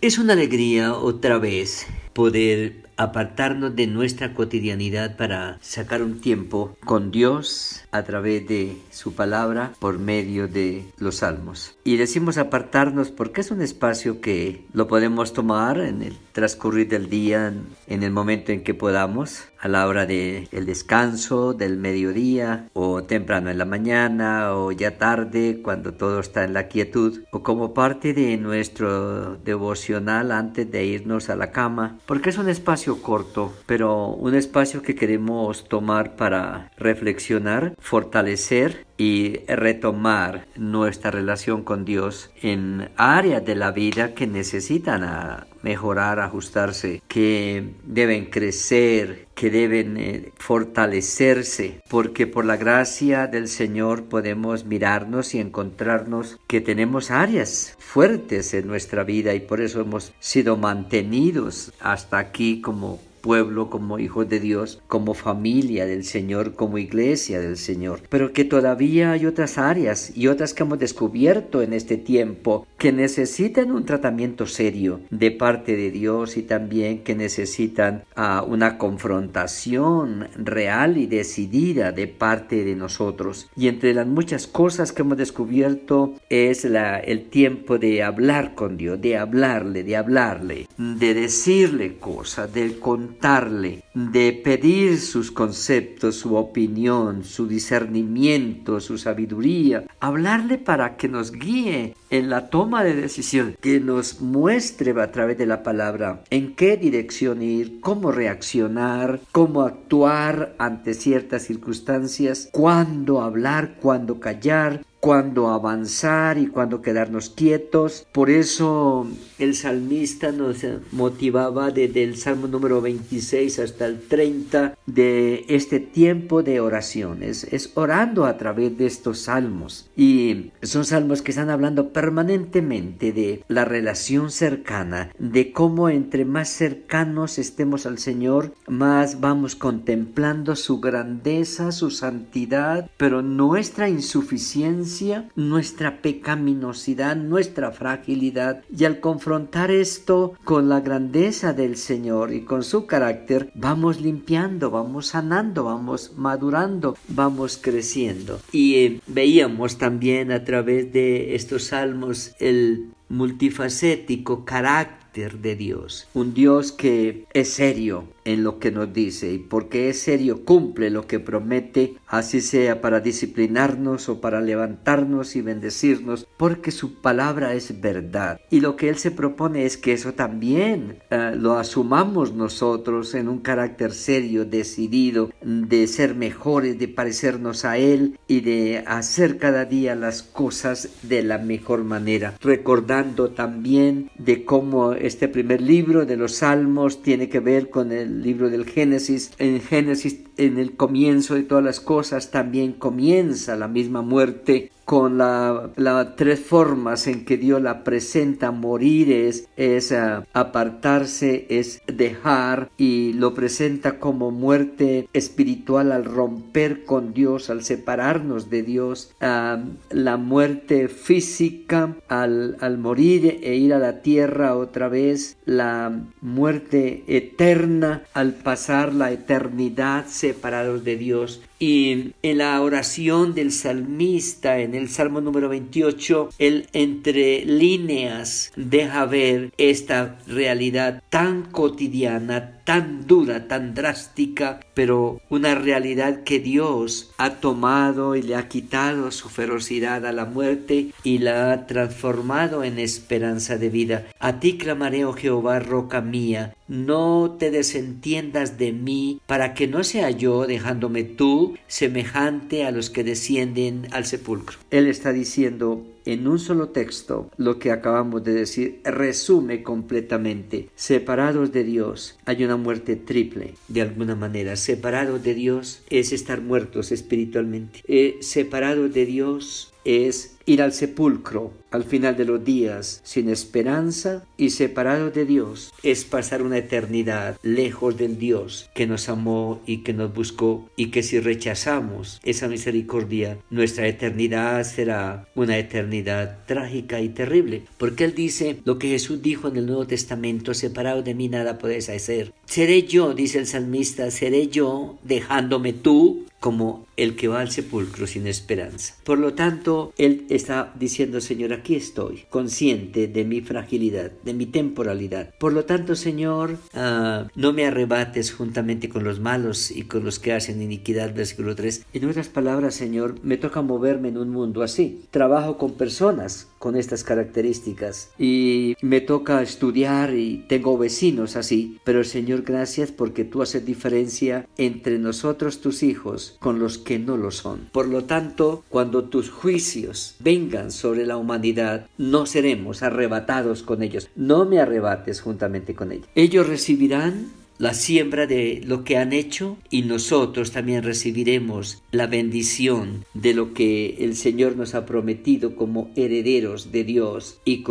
Es una alegría otra vez poder apartarnos de nuestra cotidianidad para sacar un tiempo con Dios a través de su palabra por medio de los salmos. Y decimos apartarnos porque es un espacio que lo podemos tomar en el transcurrir del día, en el momento en que podamos, a la hora del el descanso, del mediodía, o temprano en la mañana, o ya tarde, cuando todo está en la quietud, o como parte de nuestro devocional antes de irnos a la cama, porque es un espacio corto, pero un espacio que queremos tomar para reflexionar, fortalecer y retomar nuestra relación con Dios en áreas de la vida que necesitan a mejorar, ajustarse, que deben crecer, que deben eh, fortalecerse, porque por la gracia del Señor podemos mirarnos y encontrarnos que tenemos áreas fuertes en nuestra vida y por eso hemos sido mantenidos hasta aquí como pueblo, como hijos de Dios, como familia del Señor, como iglesia del Señor. Pero que todavía hay otras áreas y otras que hemos descubierto en este tiempo que necesitan un tratamiento serio de parte de Dios y también que necesitan uh, una confrontación real y decidida de parte de nosotros. Y entre las muchas cosas que hemos descubierto es la, el tiempo de hablar con Dios, de hablarle, de hablarle, de decirle cosas, del contarle, de pedir sus conceptos, su opinión, su discernimiento, su sabiduría, hablarle para que nos guíe en la toma de decisión, que nos muestre a través de la palabra en qué dirección ir, cómo reaccionar, cómo actuar ante ciertas circunstancias, cuándo hablar, cuándo callar, cuándo avanzar y cuándo quedarnos quietos. Por eso el salmista nos motivaba desde el Salmo número 26 hasta el 30 de este tiempo de oraciones. Es orando a través de estos salmos. Y son salmos que están hablando permanentemente de la relación cercana, de cómo entre más cercanos estemos al Señor, más vamos contemplando su grandeza, su santidad, pero nuestra insuficiencia, nuestra pecaminosidad, nuestra fragilidad. Y al confrontar esto con la grandeza del Señor y con su carácter, vamos limpiando, vamos sanando, vamos madurando, vamos creciendo. Y eh, veíamos también a través de estos salmos el multifacético carácter de Dios, un Dios que es serio, en lo que nos dice y porque es serio cumple lo que promete, así sea para disciplinarnos o para levantarnos y bendecirnos, porque su palabra es verdad. Y lo que Él se propone es que eso también uh, lo asumamos nosotros en un carácter serio, decidido, de ser mejores, de parecernos a Él y de hacer cada día las cosas de la mejor manera, recordando también de cómo este primer libro de los Salmos tiene que ver con el libro del Génesis, en Génesis, en el comienzo de todas las cosas, también comienza la misma muerte con las la tres formas en que Dios la presenta, morir es, es uh, apartarse, es dejar y lo presenta como muerte espiritual al romper con Dios, al separarnos de Dios, la muerte física al, al morir e ir a la tierra otra vez, la muerte eterna al pasar la eternidad separados de Dios y en la oración del salmista, en el Salmo número 28, él entre líneas deja ver esta realidad tan cotidiana, tan dura, tan drástica, pero una realidad que Dios ha tomado y le ha quitado su ferocidad a la muerte y la ha transformado en esperanza de vida. A ti clamaré, oh Jehová, roca mía, no te desentiendas de mí, para que no sea yo, dejándome tú, semejante a los que descienden al sepulcro. Él está diciendo, en un solo texto lo que acabamos de decir resume completamente. Separados de Dios hay una muerte triple, de alguna manera. Separados de Dios es estar muertos espiritualmente. Eh, separados de Dios es ir al sepulcro al final de los días sin esperanza y separado de Dios. Es pasar una eternidad lejos del Dios que nos amó y que nos buscó y que si rechazamos esa misericordia nuestra eternidad será una eternidad trágica y terrible. Porque él dice lo que Jesús dijo en el Nuevo Testamento separado de mí nada puedes hacer. Seré yo dice el salmista seré yo dejándome tú como el que va al sepulcro sin esperanza. Por lo tanto, él está diciendo, Señor, aquí estoy, consciente de mi fragilidad, de mi temporalidad. Por lo tanto, Señor, ah, no me arrebates juntamente con los malos y con los que hacen iniquidad, versículo 3. En otras palabras, Señor, me toca moverme en un mundo así. Trabajo con personas con estas características y me toca estudiar y tengo vecinos así, pero Señor, gracias porque tú haces diferencia entre nosotros, tus hijos, con los que no lo son. Por lo tanto, cuando tus juicios vengan sobre la humanidad, no seremos arrebatados con ellos. No me arrebates juntamente con ellos. Ellos recibirán la siembra de lo que han hecho y nosotros también recibiremos la bendición de lo que el Señor nos ha prometido como herederos de Dios y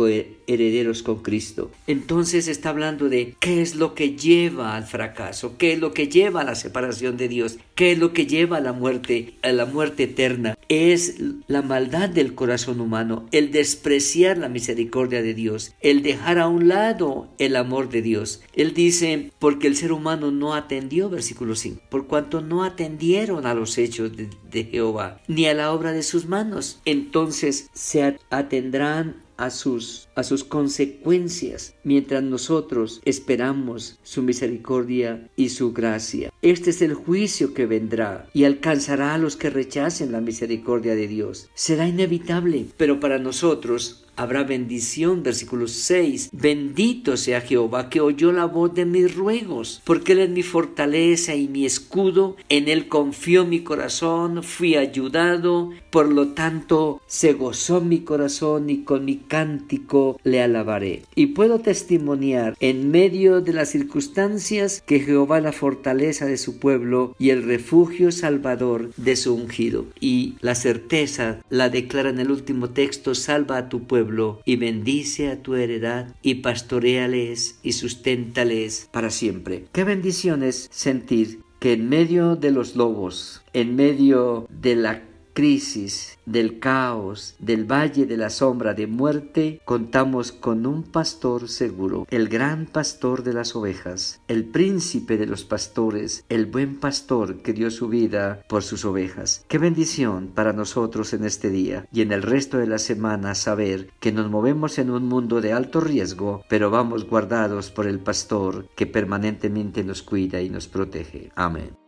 herederos con Cristo. Entonces está hablando de qué es lo que lleva al fracaso, qué es lo que lleva a la separación de Dios, qué es lo que lleva a la muerte, a la muerte eterna. Es la maldad del corazón humano, el despreciar la misericordia de Dios, el dejar a un lado el amor de Dios. Él dice, porque el ser humano no atendió, versículo 5, por cuanto no atendieron a los hechos de, Jehová, ni a la obra de sus manos, entonces se atendrán a sus, a sus consecuencias mientras nosotros esperamos su misericordia y su gracia. Este es el juicio que vendrá y alcanzará a los que rechacen la misericordia de Dios. Será inevitable, pero para nosotros habrá bendición. Versículo 6. Bendito sea Jehová que oyó la voz de mis ruegos, porque Él es mi fortaleza y mi escudo. En Él confió mi corazón, fui ayudado. Por lo tanto, se gozó mi corazón y con mi cántico le alabaré. Y puedo testimoniar en medio de las circunstancias que Jehová la fortaleza de su pueblo y el refugio salvador de su ungido. Y la certeza la declara en el último texto, salva a tu y bendice a tu heredad y pastoreales y susténtales para siempre. Qué bendiciones sentir que en medio de los lobos, en medio de la crisis, del caos, del valle de la sombra de muerte, contamos con un pastor seguro, el gran pastor de las ovejas, el príncipe de los pastores, el buen pastor que dio su vida por sus ovejas. Qué bendición para nosotros en este día y en el resto de la semana saber que nos movemos en un mundo de alto riesgo, pero vamos guardados por el pastor que permanentemente nos cuida y nos protege. Amén.